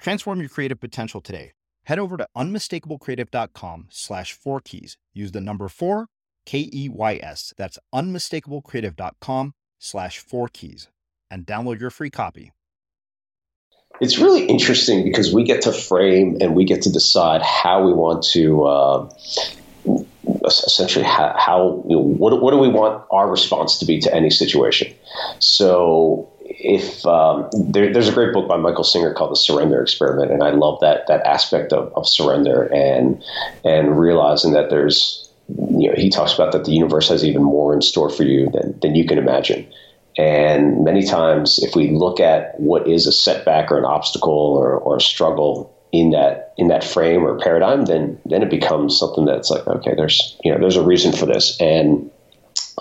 Transform your creative potential today. Head over to unmistakablecreative.com slash four keys. Use the number four, K E Y S. That's unmistakablecreative.com slash four keys and download your free copy. It's really interesting because we get to frame and we get to decide how we want to uh, essentially how, how you know, what, what do we want our response to be to any situation. So if um, there, there's a great book by Michael Singer called The Surrender Experiment, and I love that that aspect of, of surrender and and realizing that there's you know he talks about that the universe has even more in store for you than than you can imagine. And many times, if we look at what is a setback or an obstacle or, or a struggle in that in that frame or paradigm, then then it becomes something that's like, okay, there's you know there's a reason for this. And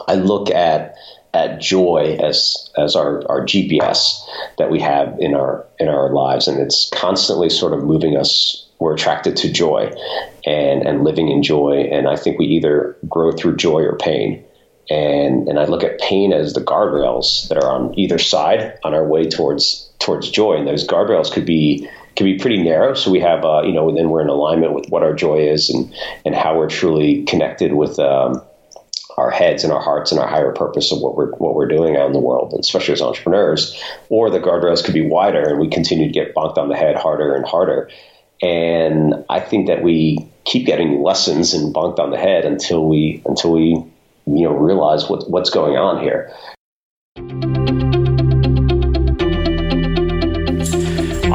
I look at at joy as as our, our GPS that we have in our in our lives, and it's constantly sort of moving us. We're attracted to joy, and and living in joy, and I think we either grow through joy or pain. And and I look at pain as the guardrails that are on either side on our way towards towards joy, and those guardrails could be can be pretty narrow. So we have, uh, you know, then we're in alignment with what our joy is and and how we're truly connected with um, our heads and our hearts and our higher purpose of what we're what we're doing out in the world, and especially as entrepreneurs. Or the guardrails could be wider, and we continue to get bonked on the head harder and harder. And I think that we keep getting lessons and bonked on the head until we until we you know realize what what's going on here.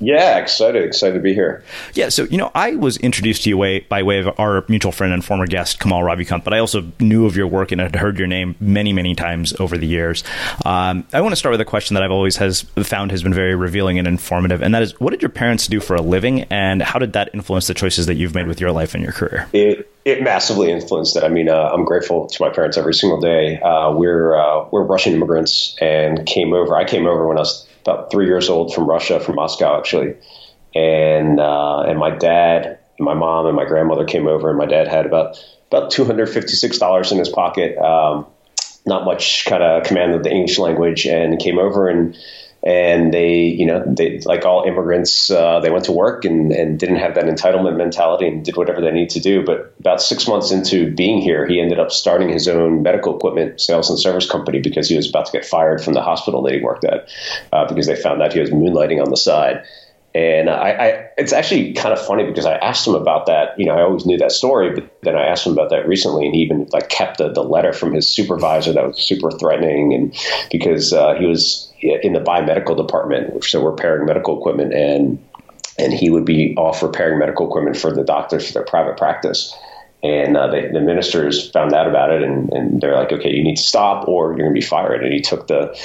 Yeah, excited, excited to be here. Yeah, so you know, I was introduced to you way, by way of our mutual friend and former guest Kamal Ravikant, but I also knew of your work and had heard your name many, many times over the years. Um, I want to start with a question that I've always has found has been very revealing and informative, and that is, what did your parents do for a living, and how did that influence the choices that you've made with your life and your career? It it massively influenced it. I mean, uh, I'm grateful to my parents every single day. Uh, we're uh, we're Russian immigrants and came over. I came over when I was about three years old from Russia, from Moscow actually, and uh, and my dad, and my mom, and my grandmother came over, and my dad had about about two hundred fifty six dollars in his pocket. Um, not much kind of command of the English language, and came over and and they, you know, they like all immigrants, uh, they went to work and, and didn't have that entitlement mentality and did whatever they need to do. But about six months into being here, he ended up starting his own medical equipment sales and service company because he was about to get fired from the hospital that he worked at uh, because they found out he was moonlighting on the side. And I, I, it's actually kind of funny because I asked him about that. You know, I always knew that story, but then I asked him about that recently, and he even like kept the, the letter from his supervisor that was super threatening, and because uh, he was in the biomedical department, so repairing medical equipment, and and he would be off repairing medical equipment for the doctors for their private practice. And uh, the, the, ministers found out about it, and, and, they're like, "Okay, you need to stop, or you're going to be fired." And he took the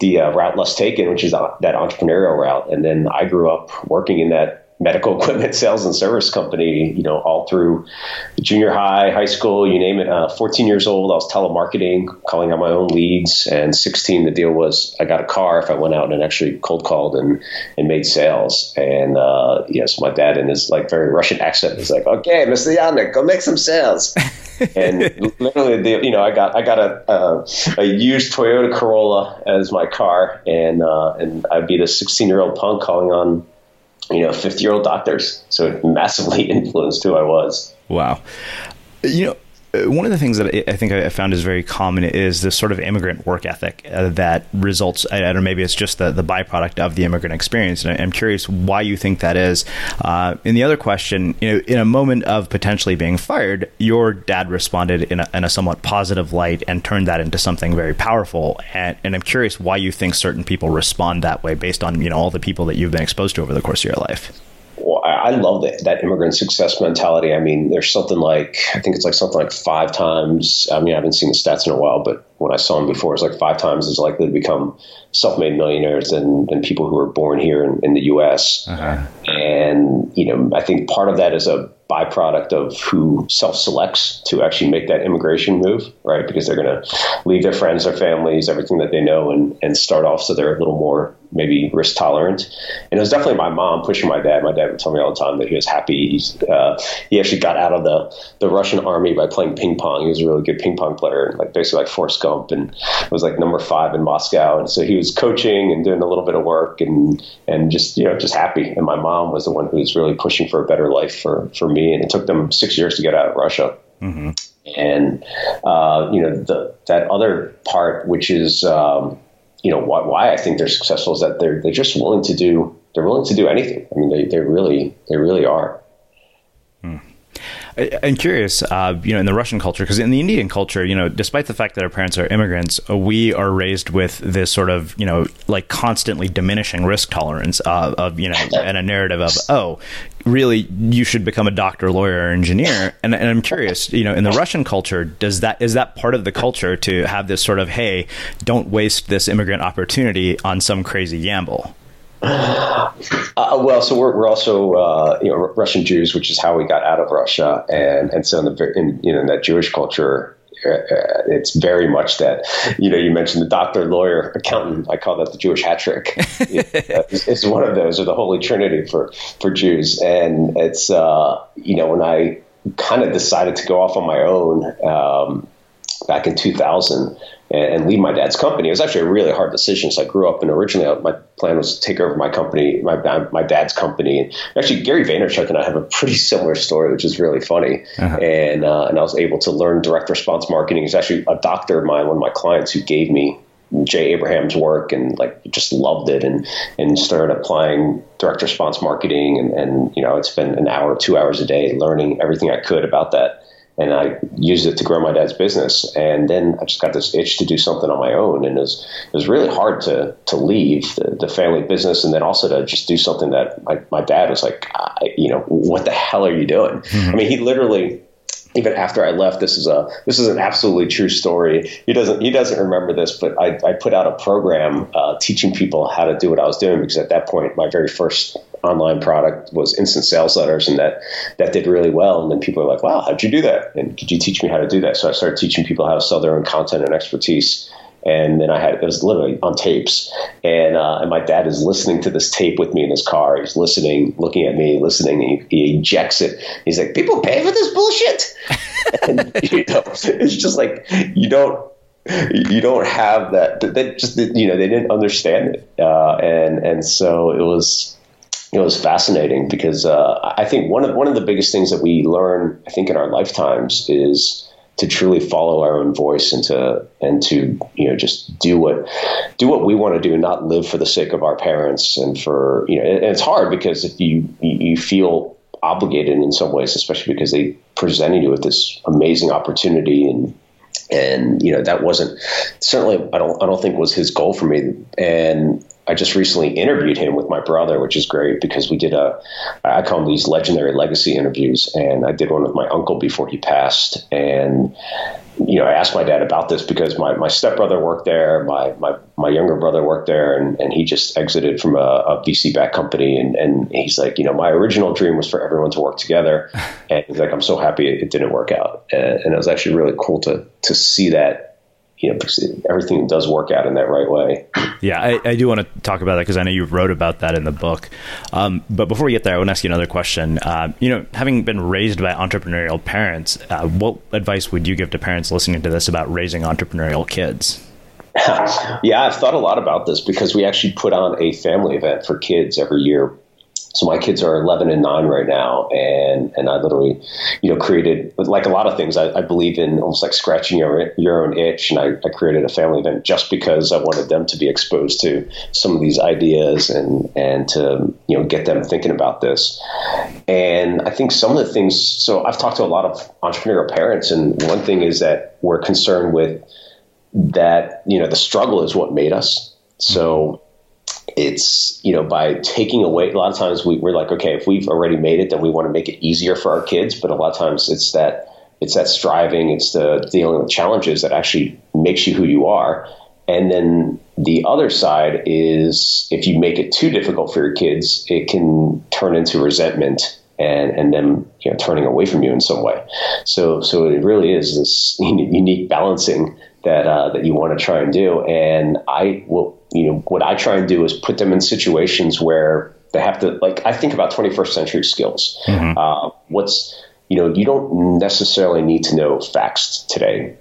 the uh, route less taken, which is that entrepreneurial route. And then I grew up working in that medical equipment sales and service company, you know, all through junior high, high school, you name it. Uh, 14 years old, I was telemarketing, calling on my own leads. And 16, the deal was I got a car if I went out and actually cold called and, and made sales. And, uh, yes, my dad in his like very Russian accent was like, okay, Mr. Yanik, go make some sales. and literally, the, you know, I got I got a, a, a used Toyota Corolla as my car, and uh, and I'd be the 16 year old punk calling on you know, 50 year old doctors. So it massively influenced who I was. Wow. You know, one of the things that I think I found is very common is this sort of immigrant work ethic uh, that results. Know, maybe it's just the, the byproduct of the immigrant experience. And I'm curious why you think that is. Uh, and the other question, you know, in a moment of potentially being fired, your dad responded in a, in a somewhat positive light and turned that into something very powerful. And, and I'm curious why you think certain people respond that way based on you know all the people that you've been exposed to over the course of your life I love that, that immigrant success mentality. I mean, there's something like, I think it's like something like five times. I mean, I haven't seen the stats in a while, but when I saw them before, it's like five times as likely to become self made millionaires than, than people who are born here in, in the US. Uh-huh. And you know, I think part of that is a byproduct of who self-selects to actually make that immigration move, right? Because they're going to leave their friends, their families, everything that they know, and and start off so they're a little more maybe risk tolerant. And it was definitely my mom pushing my dad. My dad would tell me all the time that he was happy. Uh, he actually got out of the, the Russian army by playing ping pong. He was a really good ping pong player, like basically like Forrest Gump, and was like number five in Moscow. And so he was coaching and doing a little bit of work and and just you know just happy. And my mom was the one who was really pushing for a better life for for me. And it took them six years to get out of Russia. Mm-hmm. And uh, you know the, that other part, which is um, you know why, why I think they're successful is that they're they're just willing to do they're willing to do anything. I mean, they they really they really are. Hmm. I'm curious, uh, you know, in the Russian culture, because in the Indian culture, you know, despite the fact that our parents are immigrants, we are raised with this sort of, you know, like constantly diminishing risk tolerance uh, of, you know, and a narrative of, oh, really, you should become a doctor, lawyer, or engineer. And, and I'm curious, you know, in the Russian culture, does that is that part of the culture to have this sort of, hey, don't waste this immigrant opportunity on some crazy gamble? Uh, well, so we're, we're also uh, you know Russian Jews, which is how we got out of Russia, and and so in the in, you know in that Jewish culture, uh, uh, it's very much that you know you mentioned the doctor, lawyer, accountant. I call that the Jewish hat trick. it's, it's, one of those, or the holy trinity for for Jews, and it's uh, you know when I kind of decided to go off on my own um, back in 2000 and, leave my dad's company. It was actually a really hard decision. So I grew up and originally uh, my plan was to take over my company, my my dad's company. And actually, Gary Vaynerchuk and I have a pretty similar story, which is really funny. Uh-huh. And uh, and I was able to learn direct response marketing. He's actually a doctor of mine, one of my clients, who gave me Jay Abraham's work and like just loved it and and started applying direct response marketing and and you know it's been an hour, two hours a day learning everything I could about that and I used it to grow my dad's business. And then I just got this itch to do something on my own, and it was it was really hard to to leave the, the family business, and then also to just do something that my, my dad was like, you know, what the hell are you doing? Mm-hmm. I mean, he literally even after I left, this is a this is an absolutely true story. He doesn't he doesn't remember this, but I, I put out a program uh, teaching people how to do what I was doing because at that point my very first online product was instant sales letters, and that that did really well. And then people are like, "Wow, how'd you do that? And could you teach me how to do that?" So I started teaching people how to sell their own content and expertise and then I had it was literally on tapes, and uh, and my dad is listening to this tape with me in his car. He's listening, looking at me, listening. he, he ejects it. He's like, "People pay for this bullshit," and you know, it's just like you don't you don't have that. They just you know they didn't understand it, uh, and and so it was it was fascinating because uh, I think one of one of the biggest things that we learn I think in our lifetimes is to truly follow our own voice and to and to you know just do what do what we want to do and not live for the sake of our parents and for you know and it's hard because if you you feel obligated in some ways especially because they presented you with this amazing opportunity and and you know that wasn't certainly I don't I don't think was his goal for me. And I just recently interviewed him with my brother, which is great because we did a, I call them these legendary legacy interviews. And I did one with my uncle before he passed. And, you know, I asked my dad about this because my, my stepbrother worked there, my, my, my younger brother worked there, and, and he just exited from a, a VC backed company. And, and he's like, you know, my original dream was for everyone to work together. And he's like, I'm so happy it, it didn't work out. And, and it was actually really cool to, to see that you know, everything does work out in that right way. Yeah, I, I do want to talk about that because I know you wrote about that in the book. Um, but before we get there, I want to ask you another question. Uh, you know, having been raised by entrepreneurial parents, uh, what advice would you give to parents listening to this about raising entrepreneurial kids? yeah, I've thought a lot about this because we actually put on a family event for kids every year so my kids are 11 and 9 right now, and and I literally, you know, created like a lot of things. I, I believe in almost like scratching your your own itch, and I, I, created a family event just because I wanted them to be exposed to some of these ideas and and to you know get them thinking about this. And I think some of the things. So I've talked to a lot of entrepreneurial parents, and one thing is that we're concerned with that you know the struggle is what made us. So it's you know by taking away a lot of times we, we're like okay if we've already made it then we want to make it easier for our kids but a lot of times it's that it's that striving it's the dealing with challenges that actually makes you who you are and then the other side is if you make it too difficult for your kids, it can turn into resentment and and them you know turning away from you in some way. So so it really is this unique balancing that uh, that you want to try and do. And I will you know what I try and do is put them in situations where they have to like I think about 21st century skills. Mm-hmm. Uh, what's you know you don't necessarily need to know facts today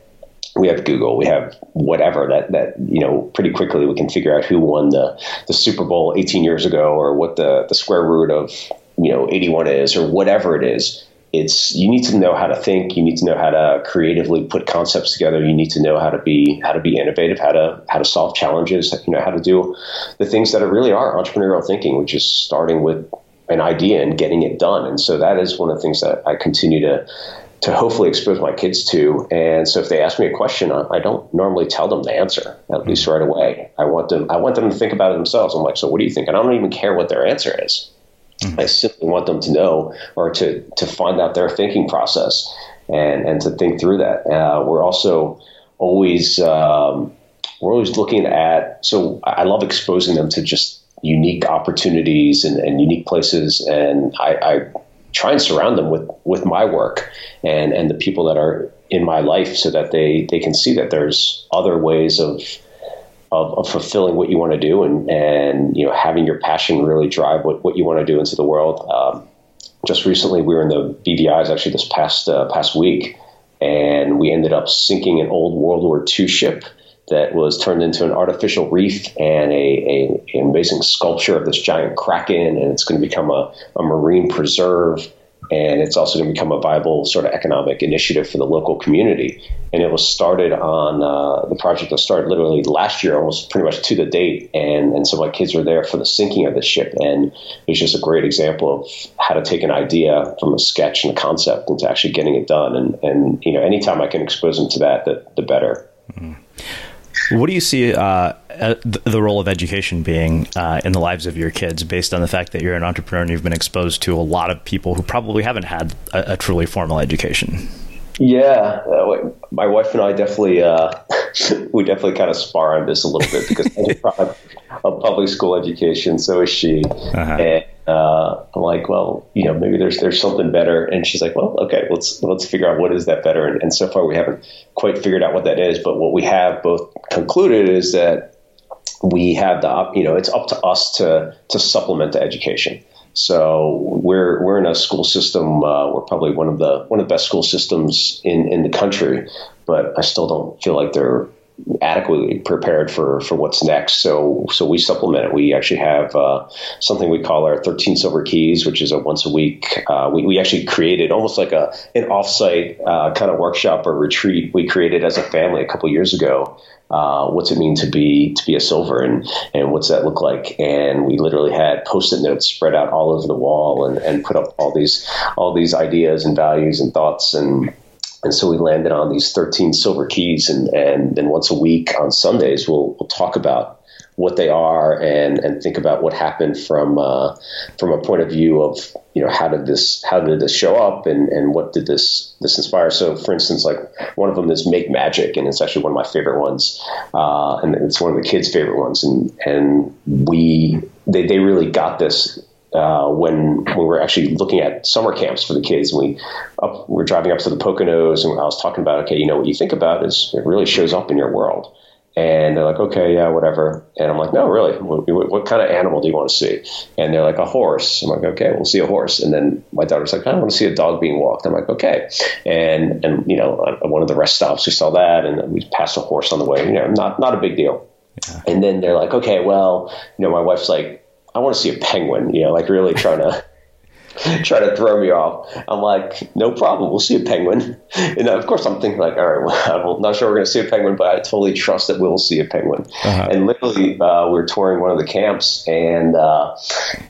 we have Google, we have whatever that that you know pretty quickly we can figure out who won the the Super Bowl 18 years ago or what the the square root of you know 81 is or whatever it is. It's you need to know how to think, you need to know how to creatively put concepts together, you need to know how to be how to be innovative, how to how to solve challenges, you know how to do the things that are really are entrepreneurial thinking, which is starting with an idea and getting it done. And so that is one of the things that I continue to to hopefully expose my kids to. And so if they ask me a question, I don't normally tell them the answer, at hmm. least right away. I want them I want them to think about it themselves. I'm like, so what do you think? And I don't even care what their answer is. Mm-hmm. I simply want them to know or to to find out their thinking process and and to think through that. Uh, we're also always um, we're always looking at. So I love exposing them to just unique opportunities and, and unique places, and I, I try and surround them with with my work and and the people that are in my life so that they they can see that there's other ways of of, of fulfilling what you want to do and and you know having your passion really drive what, what you want to do into the world um, just recently we were in the BVI's actually this past uh, past week and we ended up sinking an old World War II ship that was turned into an artificial reef and a, a, an amazing sculpture of this giant kraken, and it's going to become a, a marine preserve. And it's also going to become a viable sort of economic initiative for the local community. And it was started on uh, the project was started literally last year, almost pretty much to the date. And and so my kids were there for the sinking of the ship, and it was just a great example of how to take an idea from a sketch and a concept into actually getting it done. And and you know, anytime I can expose them to that, the, the better. Mm-hmm. What do you see uh, the role of education being uh, in the lives of your kids, based on the fact that you're an entrepreneur and you've been exposed to a lot of people who probably haven't had a, a truly formal education? Yeah, uh, my wife and I definitely uh, we definitely kind of spar on this a little bit because of public school education. So is she, uh-huh. and uh, I'm like, well, you know, maybe there's there's something better. And she's like, well, okay, let's let's figure out what is that better. And, and so far, we haven't quite figured out what that is. But what we have both concluded is that we have the you know it's up to us to to supplement the education. So we're we're in a school system. Uh, we're probably one of the one of the best school systems in in the country, but I still don't feel like they're adequately prepared for for what's next. So so we supplement it. We actually have uh, something we call our 13 Silver Keys, which is a once a week. Uh, we we actually created almost like a an offsite uh, kind of workshop or retreat. We created as a family a couple years ago. Uh, what's it mean to be to be a silver and and what's that look like and we literally had post-it notes spread out all over the wall and, and put up all these all these ideas and values and thoughts and and so we landed on these 13 silver keys and and then once a week on Sundays we'll we'll talk about what they are and and think about what happened from uh, from a point of view of you know how did this how did this show up and and what did this this inspire? So for instance like one of them is make magic and it's actually one of my favorite ones uh, and it's one of the kids favorite ones. And and we they, they really got this uh, when we were actually looking at summer camps for the kids. We up, we were driving up to the Poconos, and I was talking about, okay, you know, what you think about is it really shows up in your world. And they're like, okay, yeah, whatever. And I'm like, no, really, what, what, what, kind of animal do you want to see? And they're like, a horse. I'm like, okay, we'll see a horse. And then my daughter's like, I want to see a dog being walked. I'm like, okay. And and you know, at one of the rest stops, we saw that, and we passed a horse on the way. You know, not not a big deal. Yeah. And then they're like, okay, well, you know, my wife's like, I want to see a penguin, you know, like really trying to try to throw me off. I'm like, no problem. We'll see a penguin. And of course, I'm thinking like, all right, well, I'm not sure we're going to see a penguin, but I totally trust that we'll see a penguin. Uh-huh. And literally, uh, we are touring one of the camps, and uh,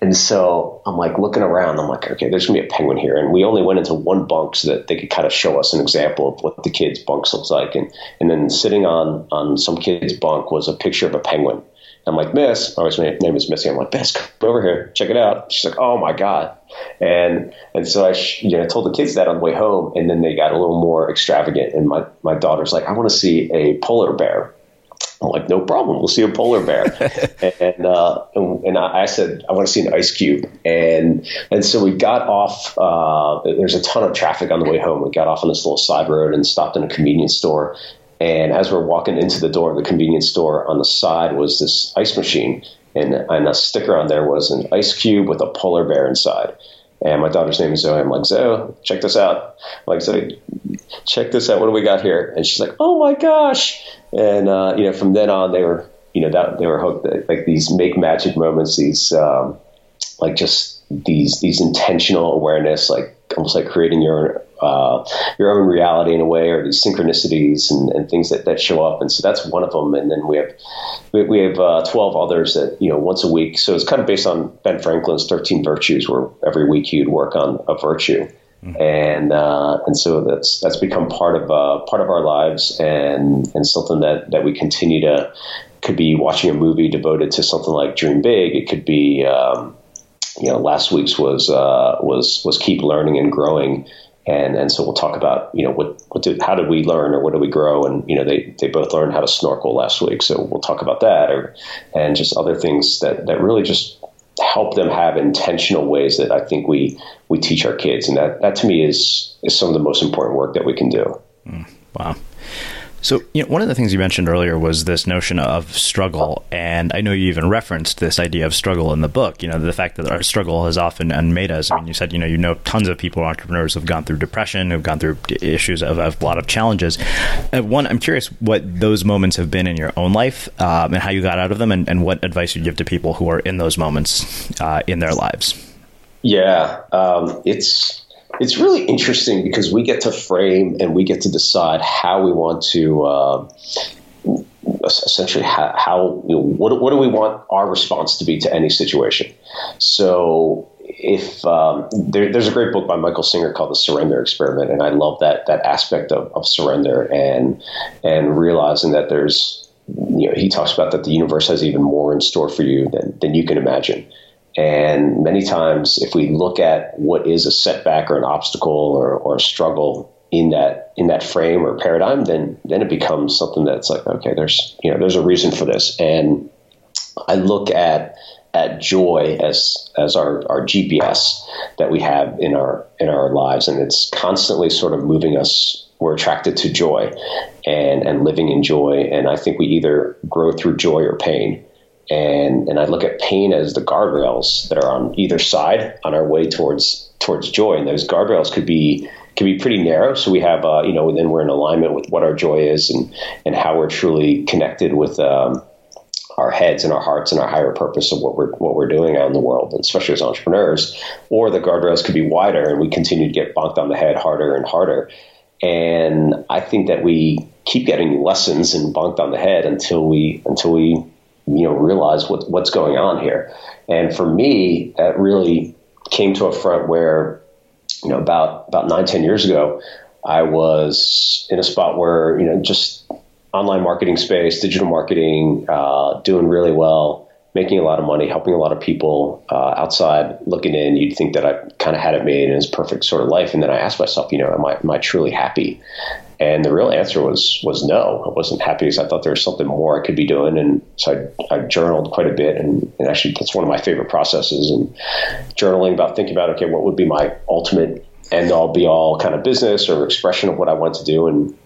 and so I'm like looking around. I'm like, okay, there's going to be a penguin here, and we only went into one bunk so that they could kind of show us an example of what the kids' bunks looks like. And and then sitting on on some kid's bunk was a picture of a penguin. I'm like, Miss, his name is Missy. I'm like, Miss, come over here, check it out. She's like, Oh my God. And, and so I, you know, told the kids that on the way home and then they got a little more extravagant. And my, my daughter's like, I want to see a polar bear. I'm like, no problem. We'll see a polar bear. and, uh, and, and I said, I want to see an ice cube. And, and so we got off, uh, there's a ton of traffic on the way home. We got off on this little side road and stopped in a convenience store. And as we're walking into the door of the convenience store, on the side was this ice machine. And, and a sticker on there was an ice cube with a polar bear inside. And my daughter's name is Zoe. I'm like, Zoe, check this out. I'm like, Zoe, check this out. What do we got here? And she's like, oh my gosh. And, uh, you know, from then on, they were, you know, that they were hooked, like these make magic moments, these, um, like just these, these intentional awareness, like almost like creating your uh, your own reality in a way, or these synchronicities and, and, things that, that show up. And so that's one of them. And then we have we, we have uh, twelve others that you know once a week. So it's kind of based on Ben Franklin's Thirteen Virtues, where every week you'd work on a virtue. Mm-hmm. And uh, and so that's that's become part of uh, part of our lives and and something that, that we continue to could be watching a movie devoted to something like Dream Big. It could be um, you know last week's was uh, was was keep learning and growing and and so we'll talk about you know what what did how did we learn or what did we grow and you know they they both learned how to snorkel last week so we'll talk about that or and just other things that that really just help them have intentional ways that I think we we teach our kids and that that to me is is some of the most important work that we can do. Mm, wow. So, you know, one of the things you mentioned earlier was this notion of struggle, and I know you even referenced this idea of struggle in the book. You know, the fact that our struggle has often unmade us. I mean, you said you know you know tons of people, entrepreneurs, who've gone through depression, who've gone through issues of, of a lot of challenges. Uh, one, I'm curious what those moments have been in your own life, um, and how you got out of them, and, and, what advice you give to people who are in those moments uh, in their lives. Yeah, um, it's it's really interesting because we get to frame and we get to decide how we want to uh, essentially how, how you know, what, what do we want our response to be to any situation. So if um, there, there's a great book by Michael Singer called The Surrender Experiment, and I love that that aspect of, of surrender and and realizing that there's you know he talks about that the universe has even more in store for you than than you can imagine and many times, if we look at what is a setback or an obstacle or, or a struggle in that in that frame or paradigm, then then it becomes something that's like, okay, there's you know there's a reason for this. And I look at at joy as as our, our GPS that we have in our in our lives, and it's constantly sort of moving us. We're attracted to joy and and living in joy, and I think we either grow through joy or pain and and I look at pain as the guardrails that are on either side on our way towards towards joy. And those guardrails could be can be pretty narrow. So we have uh, you know then we're in alignment with what our joy is and and how we're truly connected with. Um, our heads and our hearts and our higher purpose of what we're what we're doing out in the world, and especially as entrepreneurs, or the guardrails could be wider, and we continue to get bonked on the head harder and harder. And I think that we keep getting lessons and bonked on the head until we until we you know realize what what's going on here. And for me, that really came to a front where you know about about nine ten years ago, I was in a spot where you know just online marketing space, digital marketing, uh, doing really well, making a lot of money, helping a lot of people uh, outside looking in. You'd think that I kind of had it made and it's perfect sort of life. And then I asked myself, you know, am I, am I truly happy? And the real answer was was no. I wasn't happy because I thought there was something more I could be doing, and so I, I journaled quite a bit. And, and, actually, that's one of my favorite processes. And journaling about thinking about okay, what would be my ultimate end all be all kind of business or expression of what I want to do, and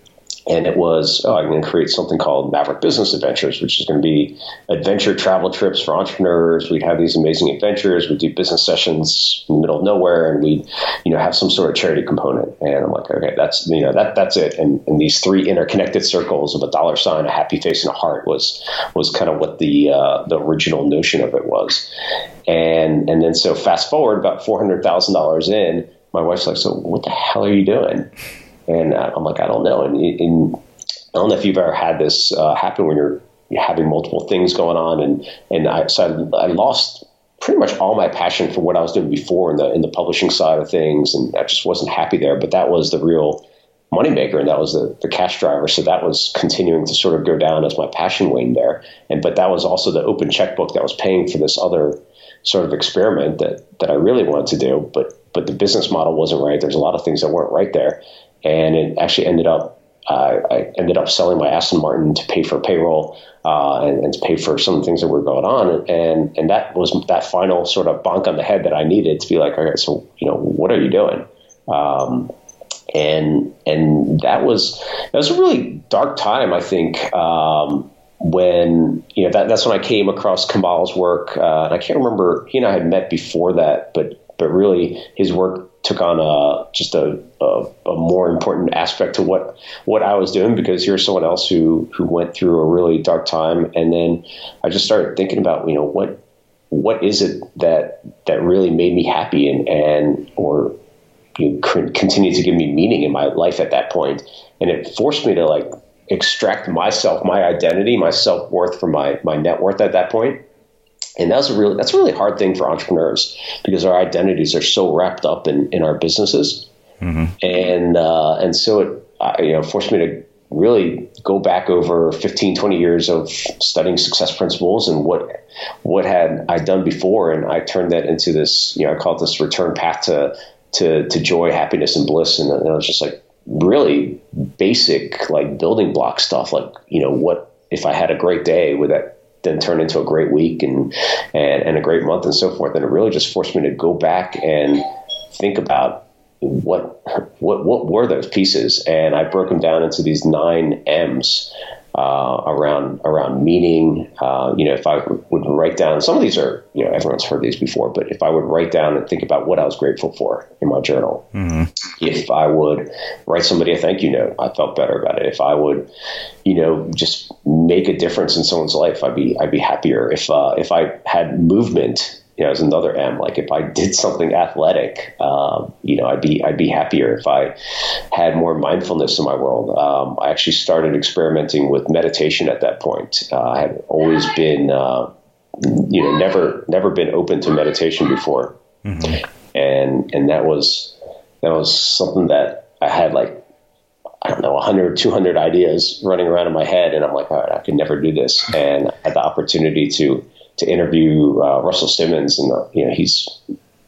and it was oh, I'm going to create something called Maverick Business Adventures, which is going to be adventure travel trips for entrepreneurs. We'd have these amazing adventures. We'd do business sessions in the middle of nowhere, and we'd you know have some sort of charity component. And I'm like, okay, that's you know that that's it. And, and these three interconnected circles of a dollar sign, a happy face, and a heart was was kind of what the uh, the original notion of it was. And and then so fast forward about four hundred thousand dollars in, my wife's like, so what the hell are you doing? And uh, I'm like, I don't know. And, and, I don't know if you've ever had this uh, happen when you're, having multiple things going on. And, and I, so I, I lost pretty much all my passion for what I was doing before in the, in the publishing side of things. And I just wasn't happy there, but that was the real moneymaker and that was the, the cash driver. So that was continuing to sort of go down as my passion waned there. And, but that was also the open checkbook that was paying for this other sort of experiment that, that I really wanted to do, but, but the business model wasn't right. There's a lot of things that weren't right there and it actually ended up I, I, ended up selling my Aston Martin to pay for payroll uh, and, and, to pay for some things that were going on. And and that was that final sort of bonk on the head that I needed to be like, okay, so you know, what are you doing? Um, and and that was that was a really dark time, I think. Um, when you know that, that's when I came across Kamal's work, uh, and I can't remember he and I had met before that, but but really his work took on a just a, a, a, more important aspect to what what I was doing because here's someone else who who went through a really dark time, and then I just started thinking about you know what what is it that that really made me happy and and or you know, continue to give me meaning in my life at that point, and it forced me to like extract myself, my identity, my self worth from my my net worth at that point. And that's a really that's a really hard thing for entrepreneurs because our identities are so wrapped up in, in our businesses, mm-hmm. and uh, and so it uh, you know forced me to really go back over 15 20 years of studying success principles and what what had I done before. And I turned that into this you know I call it this return path to to, to joy happiness and bliss. And, and I was just like really basic like building block stuff like you know what if i had a great day would that then turn into a great week and, and and a great month and so forth. And it really just forced me to go back and think about what what what were those pieces? And i broke them down into these nine m's uh, around around meaning. Uh, you know, if I would write down some of these are you know everyone's heard these before, but if I would write down and think about what I was grateful for in my journal, mm-hmm. if I would write somebody a thank you note, I felt better about it. If I would, you know, just make a difference in someone's life, I'd be I'd be happier. If uh, if I had movement you know, as another M. Like if I did something athletic, um, you know, I'd be I'd be happier if I had more mindfulness in my world. Um, I actually started experimenting with meditation at that point. Uh, I had always been, uh, you know, never never been open to meditation before, mm-hmm. and and that was that was something that I had like I don't know, 100, 200 ideas running around in my head. And I'm like, all right, I could never do this. And I had the opportunity to to interview uh, Russell Simmons, and uh, you know he's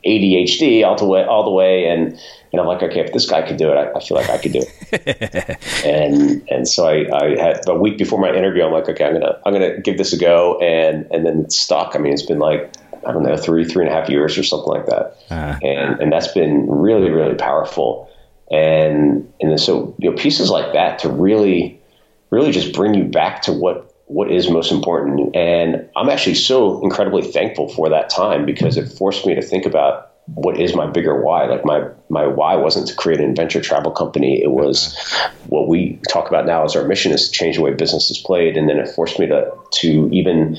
ADHD all the way, all the way, and and I'm like, okay, if this guy could do it, I, I feel like I could do it. and and so I, I had a week before my interview, I'm like, okay, I'm gonna I'm gonna give this a go, and and then it's stuck. I mean, it's been like I don't know, three three and a half years or something like that, uh and and that's been really really powerful. And and so you know pieces like that to really really just bring you back to what what is most important. And I'm actually so incredibly thankful for that time because it forced me to think about what is my bigger why. Like my my why wasn't to create an adventure travel company. It was what we talk about now as our mission is to change the way business is played. And then it forced me to to even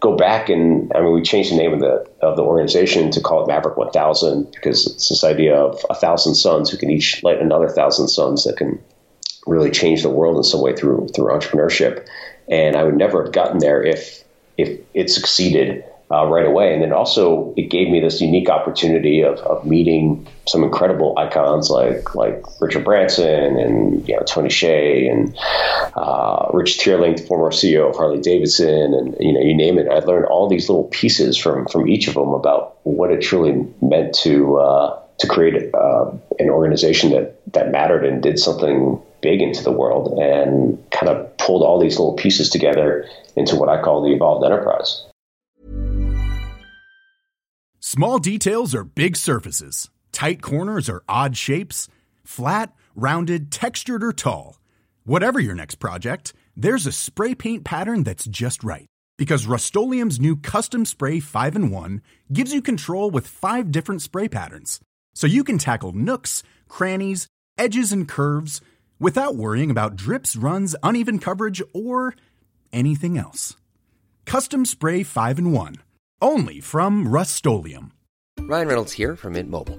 go back and I mean we changed the name of the of the organization to call it Maverick 1000 because it's this idea of a thousand suns who can each light another thousand suns that can really change the world in some way through through entrepreneurship and I would never have gotten there if if it succeeded uh, right away. And then also it gave me this unique opportunity of, of meeting some incredible icons like like Richard Branson and you know Tony Hsieh and uh, Rich Teerlink, the former CEO of Harley Davidson, and you know you name it. I learned all these little pieces from from each of them about what it truly meant to uh, to create uh, an organization that that mattered and did something big into the world and kind of pulled all these little pieces together into what I call the evolved enterprise. Small details are big surfaces, tight corners are odd shapes, flat, rounded, textured, or tall. Whatever your next project, there's a spray paint pattern that's just right. Because Rust-Oleum Custom Spray 5 in 1 gives you control with five different spray patterns. So you can tackle nooks, crannies, edges, and curves without worrying about drips, runs, uneven coverage, or anything else. Custom Spray 5 and 1. Only from Rust Ryan Reynolds here from Mint Mobile.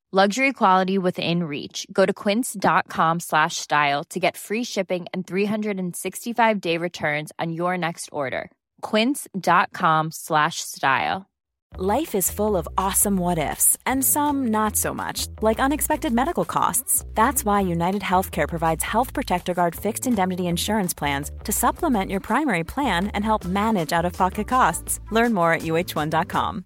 Luxury quality within reach. Go to quince.com slash style to get free shipping and 365 day returns on your next order. Quince.com slash style. Life is full of awesome what ifs, and some not so much, like unexpected medical costs. That's why United Healthcare provides Health Protector Guard fixed indemnity insurance plans to supplement your primary plan and help manage out of pocket costs. Learn more at uh1.com.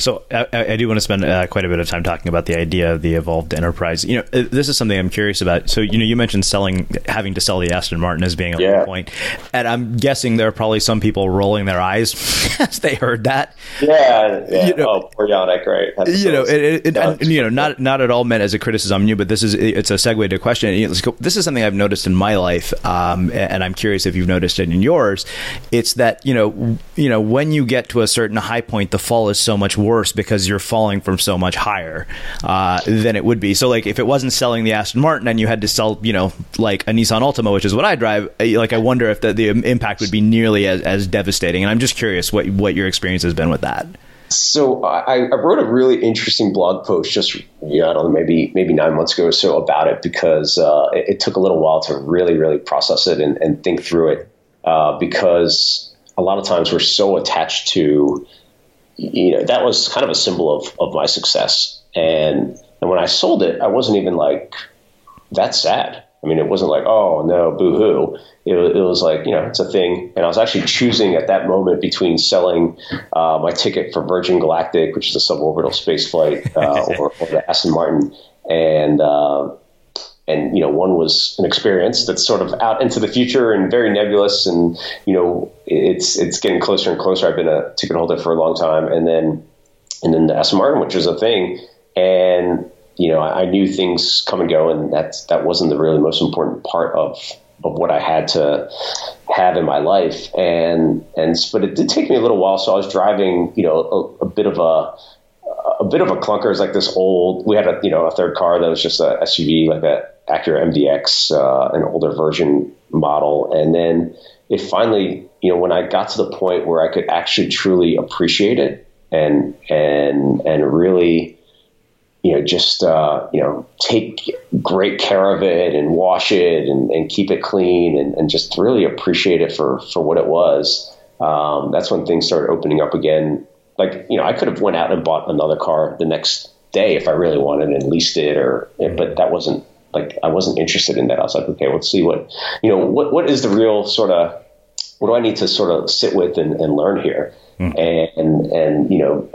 So I, I, do want to spend uh, quite a bit of time talking about the idea of the evolved enterprise. You know, uh, this is something I'm curious about. So you know, you mentioned selling, having to sell the Aston Martin as being a yeah. point, and I'm guessing there are probably some people rolling their eyes as they heard that. Yeah, yeah. You know, oh, right? You know, it, it, and, you know, not not at all meant as a criticism on you, but this is it's a segue to a question. This is something I've noticed in my life, um, and I'm curious if you've noticed it in yours. It's that you know, you know, when you get to a certain high point, the fall is so much worse because you're falling from so much higher uh, than it would be. So, like, if it wasn't selling the Aston Martin and you had to sell, you know, like a Nissan Altima, which is what I drive, like, I wonder if the, the impact would be nearly as, as devastating. And I'm just curious what what your experience has been with that. So I, I, wrote a really interesting blog post just I don't know maybe maybe nine months ago or so about it because uh, it, it, took a little while to really really process it and, and think through it uh, because a lot of times we're so attached to you know, that was kind of a symbol of, of my success. And, and when I sold it, I wasn't even like that sad. I mean, it wasn't like, oh no, boo hoo. It, it, was like, you know, it's a thing. And I was actually choosing at that moment between selling uh, my ticket for Virgin Galactic, which is a suborbital space flight, uh, or, or, the Aston Martin, and uh, and you know one was an experience that's sort of out into the future and very nebulous. And you know it's it's getting closer and closer. I've been a ticket holder for a long time. And then and then the Aston Martin which was a thing. And you know I, I knew things come and go. And that's that wasn't the really most important part of of what I had to have in my life. And and but it did take me a little while. So I was driving you know a, a bit of a a bit of a clunker. It's like this old. We had a you know a third car that was just a SUV, like a Acura MDX, uh, an older version model, and then it finally, you know, when I got to the point where I could actually truly appreciate it and and and really, you know, just uh, you know take great care of it and wash it and, and keep it clean and, and just really appreciate it for for what it was. Um, that's when things started opening up again like you know I could have went out and bought another car the next day if I really wanted and leased it or but that wasn't like I wasn't interested in that. I was like, okay, let's see what you know what what is the real sort of what do I need to sort of sit with and, and learn here? Mm. And and you know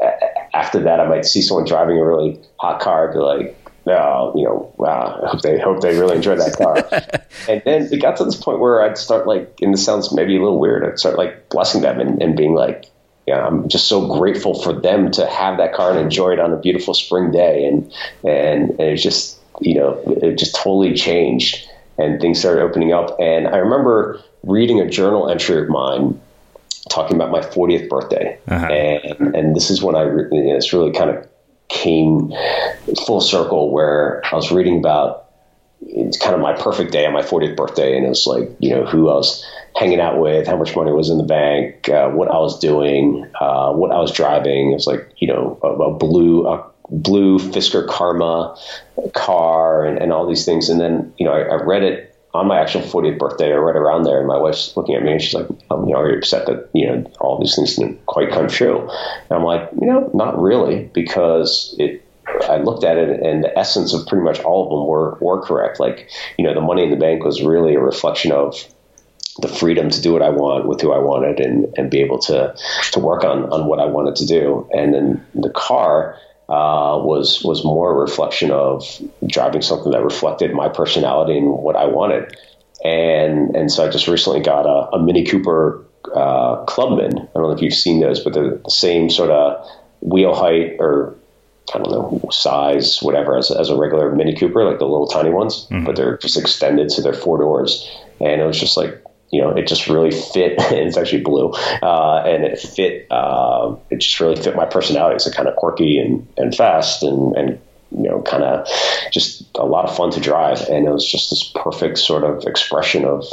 after that I might see someone driving a really hot car, be like, oh, you know, wow, I hope they hope they really enjoy that car. and then it got to this point where I'd start like, and this sounds maybe a little weird, I'd start like blessing them and, and being like, yeah, I'm just so grateful for them to have that car and enjoy it on a beautiful spring day. And, and, and it just, you know, it just totally changed and things started opening up. And I remember reading a journal entry of mine talking about my 40th birthday. Uh-huh. And, and this is when I, you know, it's really kind of came full circle where I was reading about it's kind of my perfect day on my 40th birthday. And it was like, you know, who I was hanging out with, how much money was in the bank, uh, what I was doing, uh, what I was driving. It was like, you know, a, a blue, a blue Fisker Karma car and, and all these things. And then, you know, I, I read it on my actual 40th birthday or right around there. And my wife's looking at me and she's like, um, you know, are you upset that, you know, all these things didn't quite come true? And I'm like, you know, not really, because it, I looked at it and the essence of pretty much all of them were, were correct. Like, you know, the money in the bank was really a reflection of the freedom to do what I want with who I wanted and, and be able to, to work on, on what I wanted to do. And then the car, uh, was was more a reflection of driving something that reflected my personality and what I wanted. And and so I just recently got a, a Mini Cooper uh, Clubman. I don't know if you've seen those, but they're the same sort of wheel height or I don't know size, whatever, as, as a regular Mini Cooper, like the little tiny ones, mm-hmm. but they're just extended, so they're four doors. And it was just like you know, it just really fit. it's actually blue, uh, and it fit. Uh, it just really fit my personality. It's a kind of quirky and, and fast, and and you know, kind of just a lot of fun to drive. And it was just this perfect sort of expression of,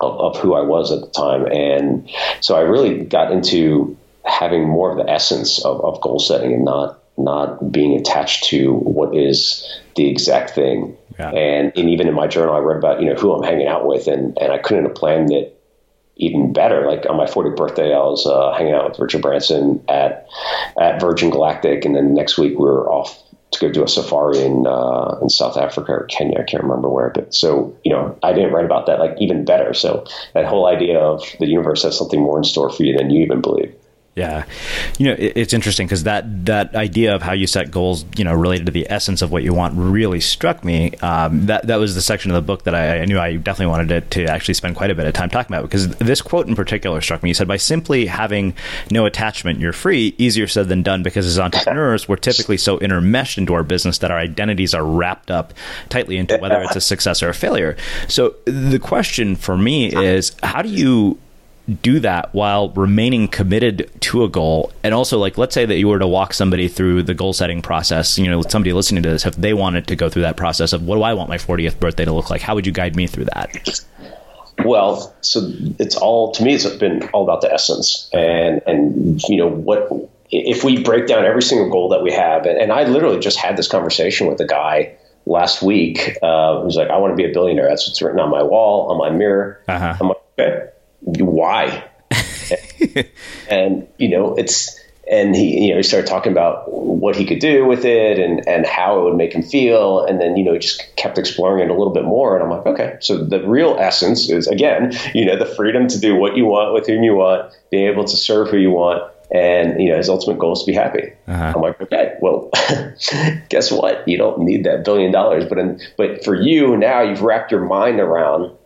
of of who I was at the time. And so I really got into having more of the essence of, of goal setting and not not being attached to what is the exact thing. Yeah. And, and even in my journal, I wrote about, you know, who I'm hanging out with and, and I couldn't have planned it even better. Like on my 40th birthday, I was uh, hanging out with Richard Branson at, at Virgin Galactic. And then next week we were off to go do a safari in, uh, in South Africa or Kenya. I can't remember where, but so, you know, I didn't write about that like even better. So that whole idea of the universe has something more in store for you than you even believe. Yeah, you know it, it's interesting because that that idea of how you set goals, you know, related to the essence of what you want, really struck me. Um, that that was the section of the book that I, I knew I definitely wanted to, to, actually spend quite a bit of time talking about because this quote in particular struck me. You said, "By simply having no attachment, you're free." Easier said than done because as entrepreneurs, we're typically so intermeshed into our business that our identities are wrapped up tightly into whether it's a success or a failure. So the question for me is, how do you do that while remaining committed to a goal. And also like let's say that you were to walk somebody through the goal setting process you know somebody listening to this if they wanted to go through that process of what do i want my 40th birthday to look like? How would you guide me through that? Well so it's all to me it's been all about the essence. And and you know what if we break down every single goal that we have and, and i literally just had this conversation with a guy last week uh, who's like i want to be a billionaire. That's what's written on my wall on my mirror. Uh-huh. i'm like okay why? and you know, it's and he you know he started talking about what he could do with it and and how it would make him feel. And then you know he just kept exploring it a little bit more. And I'm like okay so the real essence is again you know the freedom to do what you want with whom you want being able to serve who you want and you know his ultimate goal is to be happy. Uh-huh. I'm like okay well guess what? You don't need that billion dollars. But in, but for you now you've wrapped your mind around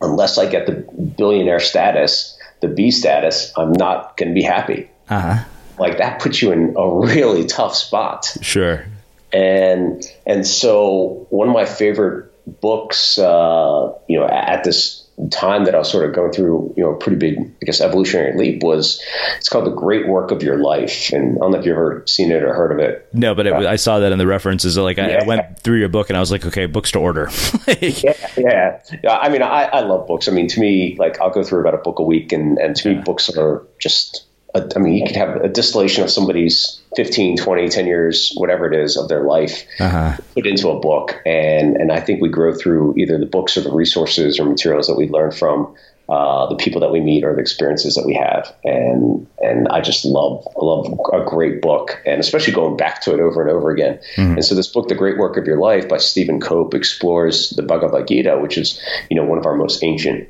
unless I get the billionaire status, the B status, I'm not going to be happy. Uh-huh. Like that puts you in a really tough spot. Sure. And and so one of my favorite books, uh, you know, at this time that I was sort of going through, you know, a pretty big, I guess, evolutionary leap was it's called The Great Work of Your Life. And I don't know if you've ever seen it or heard of it. No, but it, uh, I saw that in the references. Like I, yeah. I, went through your book and I was like, okay, books to order. yeah, yeah, yeah. I mean, I, I love books. I mean, to me, like I'll go through about a book a week and, and to me, books are just a, I mean, you could have a distillation of somebody's 15, 20, 10 years, whatever it is of their life uh-huh. put into a book. And, and I think we grow through either the books or the resources or materials that we learn from uh, the people that we meet or the experiences that we have. And, and I just love, love a great book and especially going back to it over and over again. Mm-hmm. And so this book, The Great Work of Your Life by Stephen Cope explores the Bhagavad Gita, which is, you know, one of our most ancient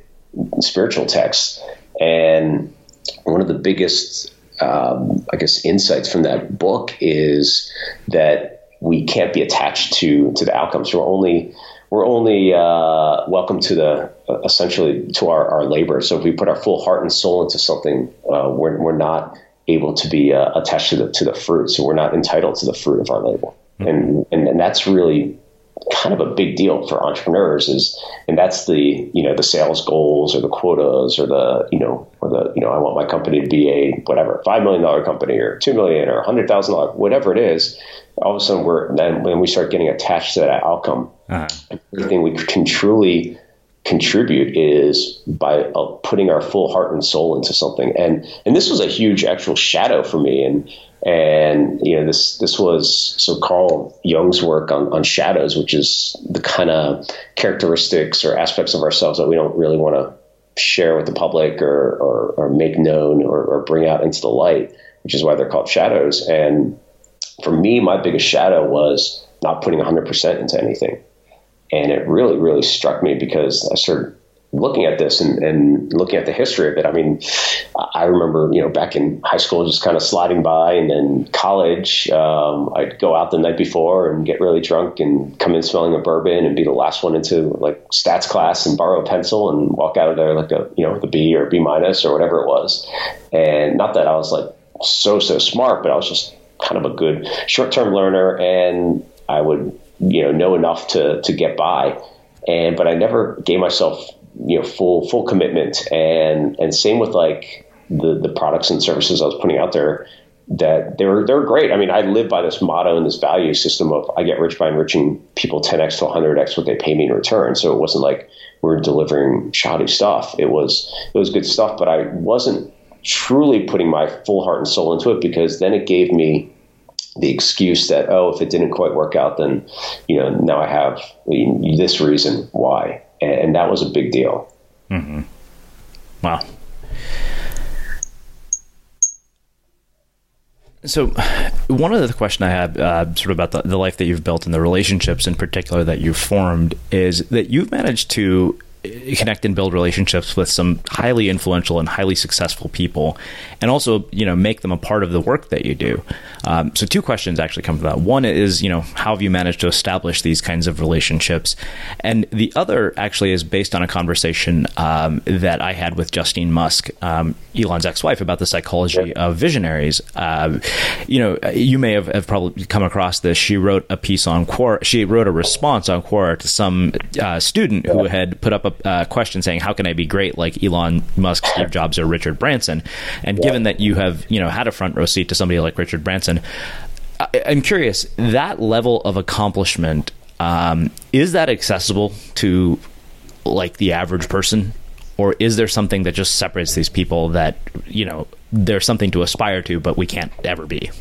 spiritual texts. And one of the biggest, um, I guess, insights from that book is that we can't be attached to to the outcomes. We're only we're only uh, welcome to the uh, essentially to our, our labor. So if we put our full heart and soul into something, uh, we're we're not able to be uh, attached to the to the fruit. So we're not entitled to the fruit of our labor, mm-hmm. and, and and that's really kind of a big deal for entrepreneurs is and that's the you know the sales goals or the quotas or the you know or the you know I want my company to be a whatever five million dollar company or two million or a hundred thousand dollar whatever it is all of a sudden we're then when we start getting attached to that outcome uh-huh. everything we can truly contribute is by uh, putting our full heart and soul into something and and this was a huge actual shadow for me and and you know this this was so Carl Jung's work on, on shadows, which is the kind of characteristics or aspects of ourselves that we don't really want to share with the public or, or, or make known or, or, bring out into the light, which is why they're called shadows. And for me, my biggest shadow was not putting 100% into anything. And it really, really struck me because I started looking at this and, and, looking at the history of it, I mean, I remember, you know, back in high school, just kind of sliding by, and then college, um, I'd go out the night before and get really drunk and come in smelling a bourbon and be the last one into like stats class and borrow a pencil and walk out of there like a, you know, with a B or B minus or whatever it was. And not that I was like so, so smart, but I was just kind of a good short term learner and I would, you know, know enough to, to get by. And, but I never gave myself you know full full commitment and and same with like the the products and services I was putting out there that they were they were great. I mean, I live by this motto and this value system of I get rich by enriching people 10x to 100x what they pay me in return. So it wasn't like we are delivering shoddy stuff. It was it was good stuff, but I wasn't truly putting my full heart and soul into it because then it gave me the excuse that oh if it didn't quite work out then you know now I have this reason why and that was a big deal. Mm-hmm. Wow. So, one of the question I have, uh, sort of about the, the life that you've built and the relationships in particular that you've formed, is that you've managed to connect and build relationships with some highly influential and highly successful people and also you know make them a part of the work that you do. Um, so two questions actually come from that. One is you know how have you managed to establish these kinds of relationships? And the other actually is based on a conversation um, that i had with justine musk um, elon's ex-wife about the psychology of visionaries. Uh, you know you may have, have, probably come across this. She wrote a piece on quora she wrote a response on quora to some uh, student who had put up a uh, question saying, "How can I be great like Elon Musk, Steve Jobs, or Richard Branson?" And yeah. given that you have you know had a front row seat to somebody like Richard Branson, I, am curious that level of accomplishment um, is that accessible to like the average person, or is there something that just separates these people that you know there's something to aspire to, but we can't ever be?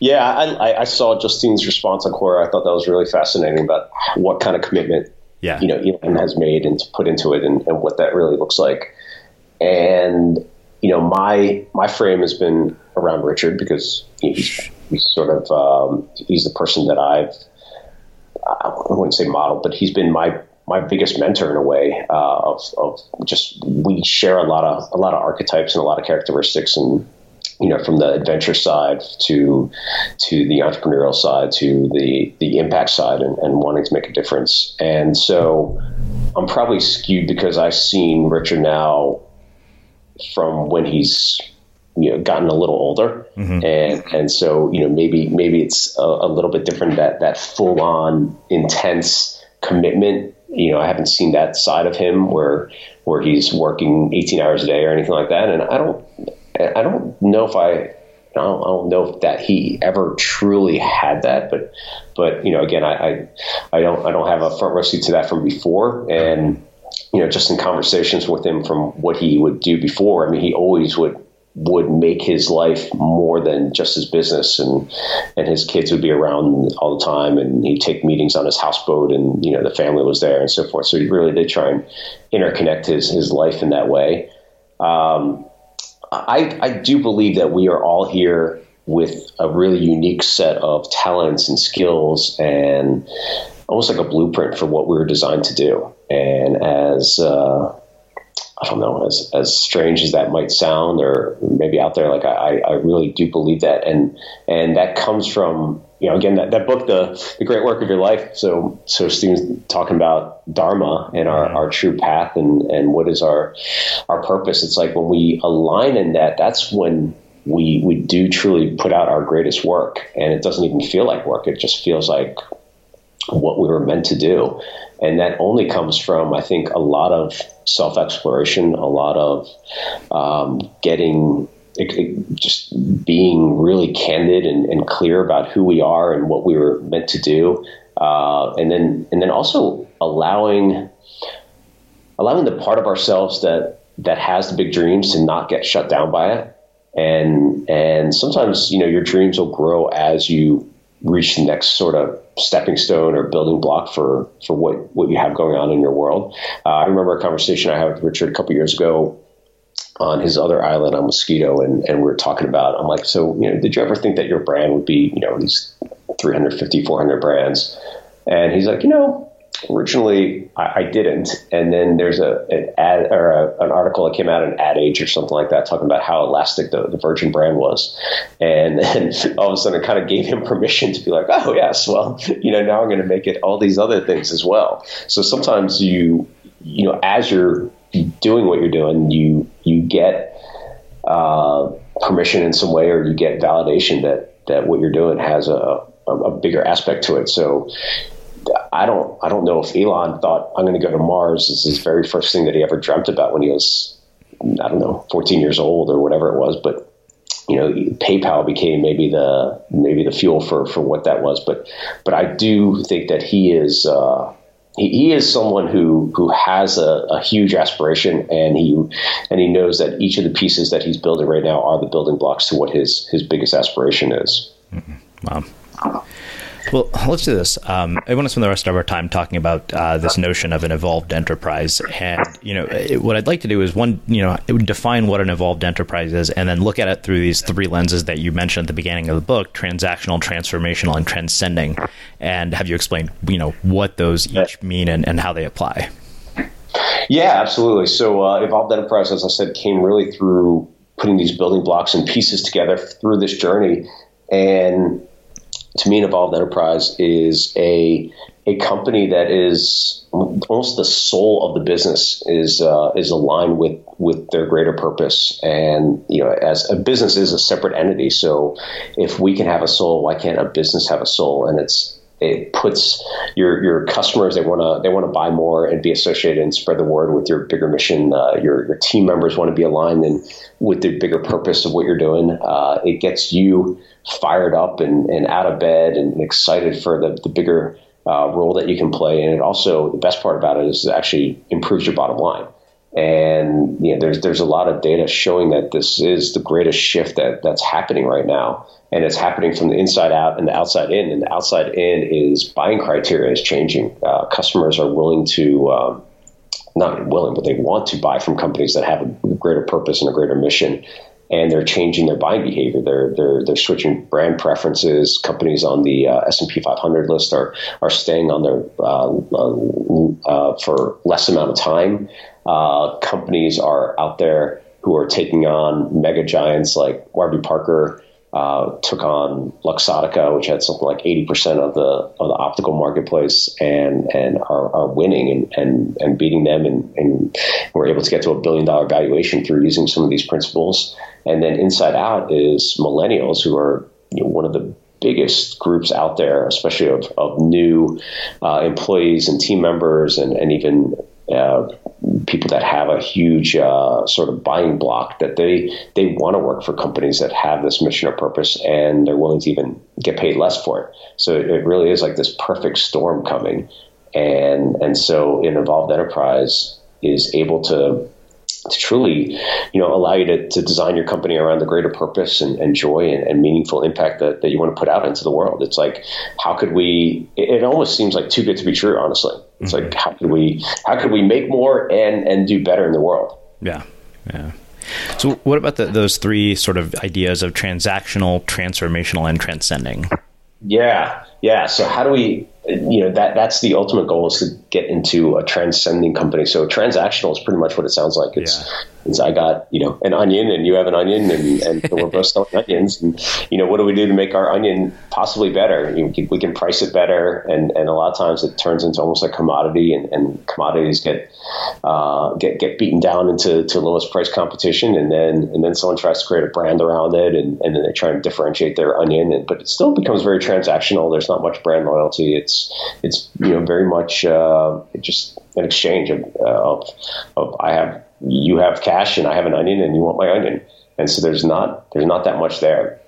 Yeah, I, I, saw Justine's response on Quora. I thought that was really fascinating about what kind of commitment yeah. you know Elon has made and put into it and, and what that really looks like. And you know my my frame has been around Richard because he's, he's sort of um, he's the person that I've I wouldn't say model, but he's been my my biggest mentor in a way uh, of, of just we share a lot of a lot of archetypes and a lot of characteristics and you know, from the adventure side to to the entrepreneurial side to the the impact side and, and wanting to make a difference. And so I'm probably skewed because I've seen Richard now from when he's you know gotten a little older mm-hmm. and and so you know maybe maybe it's a, a little bit different that that full on intense commitment you know I haven't seen that side of him where where he's working 18 hours a day or anything like that and I don't I don't know if I, I don't, I don't, know if that he ever truly had that, but, but you know, again, I, I, I don't, I don't have a front row seat to that from before, and you know, just in conversations with him from what he would do before. I mean, he always would would make his life more than just his business. And and his kids would be around all the time and he'd take meetings on his houseboat and you know the family was there and so forth. So he really did try and interconnect his his life in that way. Um, I, I do believe that we are all here with a really unique set of talents and skills and almost like a blueprint for what we were designed to do. And as uh, I don't know, as as strange as that might sound, or maybe out there, like I, I really do believe that, and and that comes from you know again that, that book, the the great work of your life. So so Stephen's talking about dharma and our, our true path and and what is our our purpose. It's like when we align in that, that's when we we do truly put out our greatest work, and it doesn't even feel like work. It just feels like what we were meant to do. And that only comes from, I think, a lot of self exploration, a lot of um, getting just being really candid and, and, clear about who we are and what we were meant to do, uh, and then and then also allowing allowing the part of ourselves that that has the big dreams to not get shut down by it. And and sometimes you know your dreams will grow as you reach the next sort of stepping stone or building block for for what what you have going on in your world. Uh, I remember a conversation I had with Richard a couple years ago on his other island on Moskito, and and we were talking about. I'm like, so you know, did you ever think that your brand would be you know these 350, 400 brands? And he's like, you know, originally I, I, didn't, and then there's a an ad or a, an article that came out in Ad Age or something like that talking about how elastic the, the Virgin brand was, and then all of a sudden it kind of gave him permission to be like, oh yes, well you know now I'm going to make it all these other things as well. So sometimes you you know as you're doing what you're doing, you you get uh, permission in some way, or you get validation that that what you're doing has a, a, a bigger aspect to it. So I don't I don't know if Elon thought I'm going to go to Mars. This is his very first thing that he ever dreamt about when he was I don't know 14 years old or whatever it was. But you know, PayPal became maybe the maybe the fuel for for what that was. But but I do think that he is. Uh, he, he is someone who who has a, a, huge aspiration, and he and he knows that each of the pieces that he's building right now are the building blocks to what his his biggest aspiration is. Mm-hmm. Wow. Well, let's do this. Um, I want to spend the rest of our time talking about uh, this notion of an evolved enterprise, and you know, it, what I'd like to do is one, you know, define what an evolved enterprise is, and then look at it through these three lenses that you mentioned at the beginning of the book: transactional, transformational, and transcending. And have you explained, you know, what those each mean and, and how they apply? Yeah, absolutely. So, uh, evolved enterprise, as I said, came really through putting these building blocks and pieces together through this journey, and to me, an evolved enterprise is a a company that is almost the soul of the business is uh, is aligned with with their greater purpose. And you know, as a business is a separate entity, so if we can have a soul, why can't a business have a soul? And it's it puts your your customers they want to they want to buy more and be associated and spread the word with your bigger mission. Uh, your your team members want to be aligned and with the bigger purpose of what you're doing. Uh, it gets you fired up and, and out of bed and excited for the, the bigger uh, role that you can play. And it also, the best part about it is it actually improves your bottom line. And you know, there's there's a lot of data showing that this is the greatest shift that that's happening right now, and it's happening from the inside out and the outside in. And the outside in is buying criteria is changing. Uh, customers are willing to um, not willing, but they want to buy from companies that have a greater purpose and a greater mission and they're changing their buying behavior. They're they're they're switching brand preferences. Companies on the uh, S and P 500 list are are staying on uh, uh, uh, for less amount of time. Uh, companies are out there who are taking on mega giants like Warby Parker uh, took on Luxottica, which had something like 80% of the of the optical marketplace, and and are, are winning and, and, and beating them, and, and we're able to get to a billion dollar valuation through using some of these principles. And then inside out is millennials, who are you know, one of the biggest groups out there, especially of, of new uh, employees and team members, and, and even uh, people that have a huge uh, sort of buying block that they they want to work for companies that have this mission or purpose and they're willing to even get paid less for it. So it really is like this perfect storm coming, and and so an evolved enterprise is able to to truly, you know, allow you to, to design your company around the greater purpose and, and joy and, and, meaningful impact that, that you want to put out into the world. It's like, how could we, it, almost seems like too good to be true, honestly. It's mm-hmm. like, how could we, how could we make more and, and do better in the world? Yeah. Yeah. So what about the, those three sort of ideas of transactional, transformational, and transcending? Yeah. Yeah. So how do we, you know that that's the ultimate goal is to get into a transcending company. So transactional is pretty much what it sounds like. It's, yeah. I got you know an onion and you have an onion and, and we're both selling onions and you know what do we do to make our onion possibly better? You know, we can price it better and, and a lot of times it turns into almost a commodity and, and commodities get uh, get get beaten down into to lowest price competition and then and then someone tries to create a brand around it and, and then they try and differentiate their onion and, but it still becomes very transactional. There's not much brand loyalty. It's it's you know very much uh, just an exchange of, uh, of, of I have you have cash and I have an onion and you want my onion, and so there's not there's not that much there.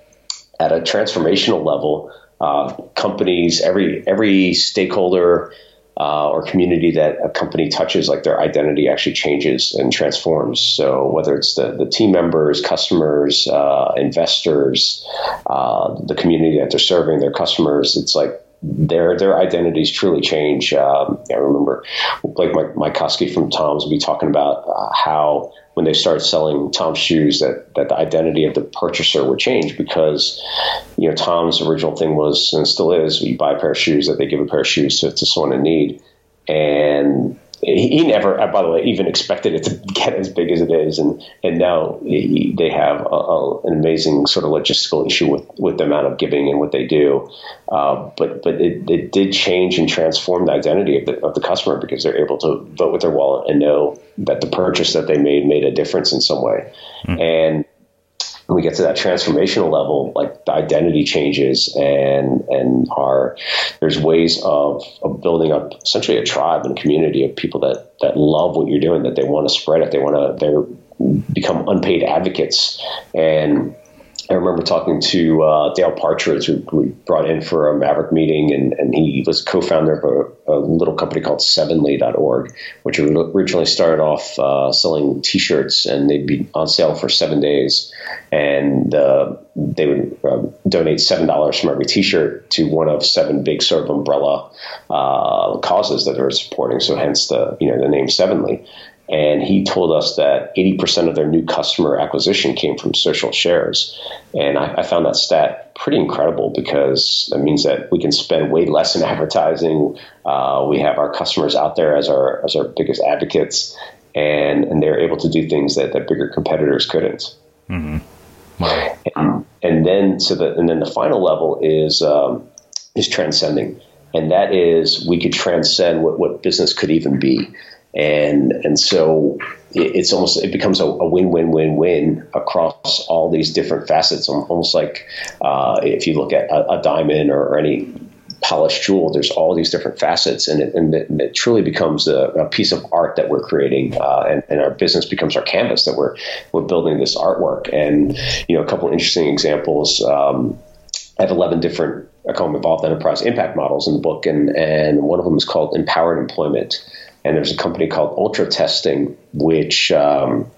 At a transformational level, uh, companies every every stakeholder. Uh, or community that a company touches, like their identity actually changes and transforms. So whether it's the, the team members, customers, uh, investors, uh, the community that they're serving, their customers, it's like their their identities truly change. Um, I remember like Mike, Mycoskie from Tom's would be talking about uh, how when they started selling Tom's shoes that that the identity of the purchaser would change because you know Tom's original thing was and still is you buy a pair of shoes that they give a pair of shoes to, to someone in need and he never, uh, by the way, even expected it to get as big as it is, and and now he, they have a, a, an amazing sort of logistical issue with, with the amount of giving and what they do. Uh, but but it, it did change and transform the identity of the of the customer because they're able to vote with their wallet and know that the purchase that they made made a difference in some way, mm. and when we get to that transformational level, like the identity changes and and our there's ways of, of building up essentially a tribe and a community of people that that love what you're doing, that they want to spread it, they want to they're become unpaid advocates and I remember talking to uh, Dale Partridge, who we brought in for a Maverick meeting, and, and he was co-founder of a, a little company called Sevenly.org, which originally started off uh, selling T-shirts, and they'd be on sale for seven days, and uh, they would um, donate seven dollars from every T-shirt to one of seven big sort of umbrella uh, causes that they're supporting. So hence the you know the name Sevenly. And he told us that 80% of their new customer acquisition came from social shares. And I, I, found that stat pretty incredible because that means that we can spend way less in advertising. Uh, we have our customers out there as our, as our biggest advocates, and, and they're able to do things that, that bigger competitors couldn't. Mm-hmm. Wow. And, and, then, so the, and then the final level is, um, is transcending. And that is, we could transcend what, what business could even be and and so it's almost it becomes a, a win-win-win-win across all these different facets. Almost like uh, if you look at a, a diamond or, or, any polished jewel there's all these different facets and it, and it, and it truly becomes a, a, piece of art that we're creating uh, and, and, our business becomes our canvas that we're we're building this artwork. And you know a couple interesting examples um, I have 11 different I call them evolved enterprise impact models in the book. And and one of them is called empowered employment and there's a company called Ultra Testing, which um,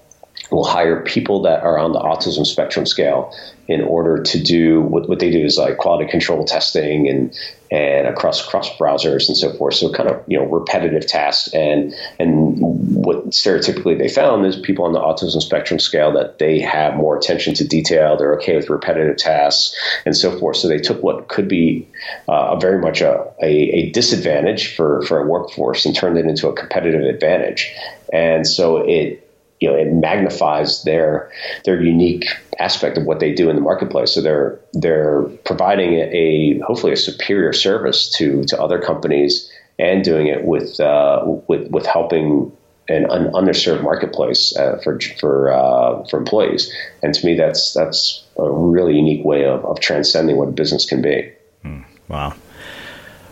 will hire people that are on the autism spectrum scale in order to do what, what they do is like quality control testing and and across cross browsers and so forth. So kind of you know repetitive tasks and and what stereotypically they found is people on the autism spectrum scale that they have more attention to detail. They're okay with repetitive tasks and so forth. So they took what could be uh, very much a, a, a disadvantage for for a workforce and turned it into a competitive advantage. And so it you know it magnifies their their unique aspect of what they do in the marketplace. So they're they're providing a hopefully a superior service to to other companies and doing it with uh, with with helping an, an underserved marketplace uh, for for uh, for employees. And to me, that's that's a really unique way of, of transcending what a business can be. Mm, wow.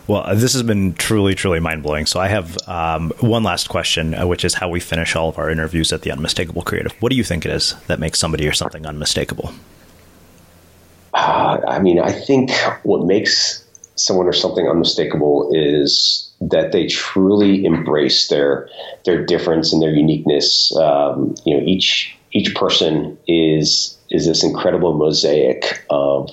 Well, uh, this has been truly, truly mind blowing. So, I have um, one last question, uh, which is how we finish all of our interviews at the Unmistakable Creative. What do you think it is that makes somebody or something unmistakable? Uh, I mean, I think what makes someone or something unmistakable is that they truly embrace their their difference and their uniqueness. Um, you know, each each person is is this incredible mosaic of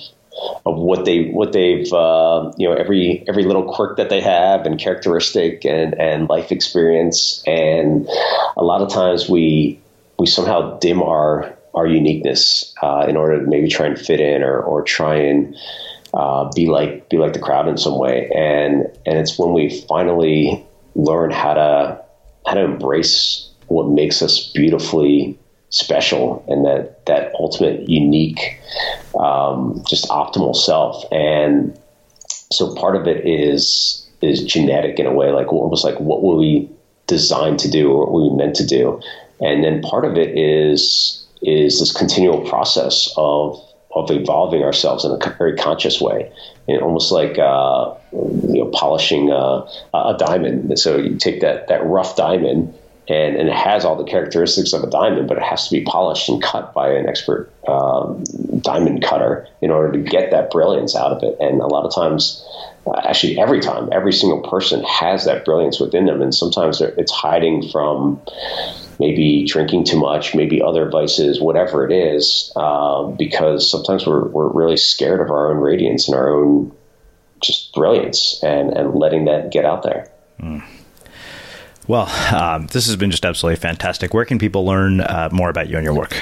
of what they what they've uh, you know every every little quirk that they have and characteristic and and life experience and a lot of times we we somehow dim our our uniqueness uh, in order to maybe try and fit in or or try and uh, be like be like the crowd in some way. And and it's when we finally learn how to how to embrace what makes us beautifully special and that that ultimate unique um, just optimal self. And so part of it is is genetic in a way like almost like what were we designed to do or what were we meant to do? And then part of it is is this continual process of of evolving ourselves in a very conscious way, and almost like uh, you know polishing a, a diamond. So you take that that rough diamond and, and it has all the characteristics of a diamond, but it has to be polished and cut by an expert um, diamond cutter in order to get that brilliance out of it. And a lot of times, uh, actually, every time, every single person has that brilliance within them, and sometimes it's hiding from maybe drinking too much, maybe other vices, whatever it is, uh, because sometimes we're we're really scared of our own radiance and our own just brilliance, and and letting that get out there. Mm. Well, um, this has been just absolutely fantastic. Where can people learn uh, more about you and your work?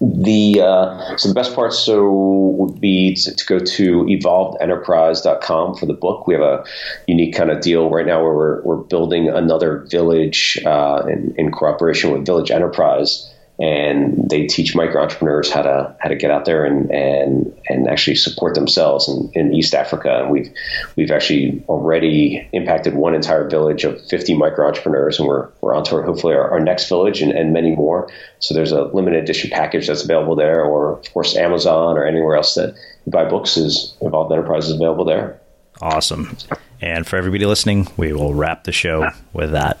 The uh, so the best part so would be to, to, go to evolvedenterprise.com for the book. We have a unique kind of deal right now where we're, we're building another village uh, in, in cooperation with Village Enterprise and they teach micro entrepreneurs how to how to get out there and and and actually support themselves in, in East Africa. And we've we've actually already impacted one entire village of 50 micro entrepreneurs, and we're we're on to hopefully our, our next village and, and many more. So there's a limited edition package that's available there, or of course Amazon or anywhere else that you buy books is Evolved Enterprise is available there. Awesome. And for everybody listening, we will wrap the show ah. with that.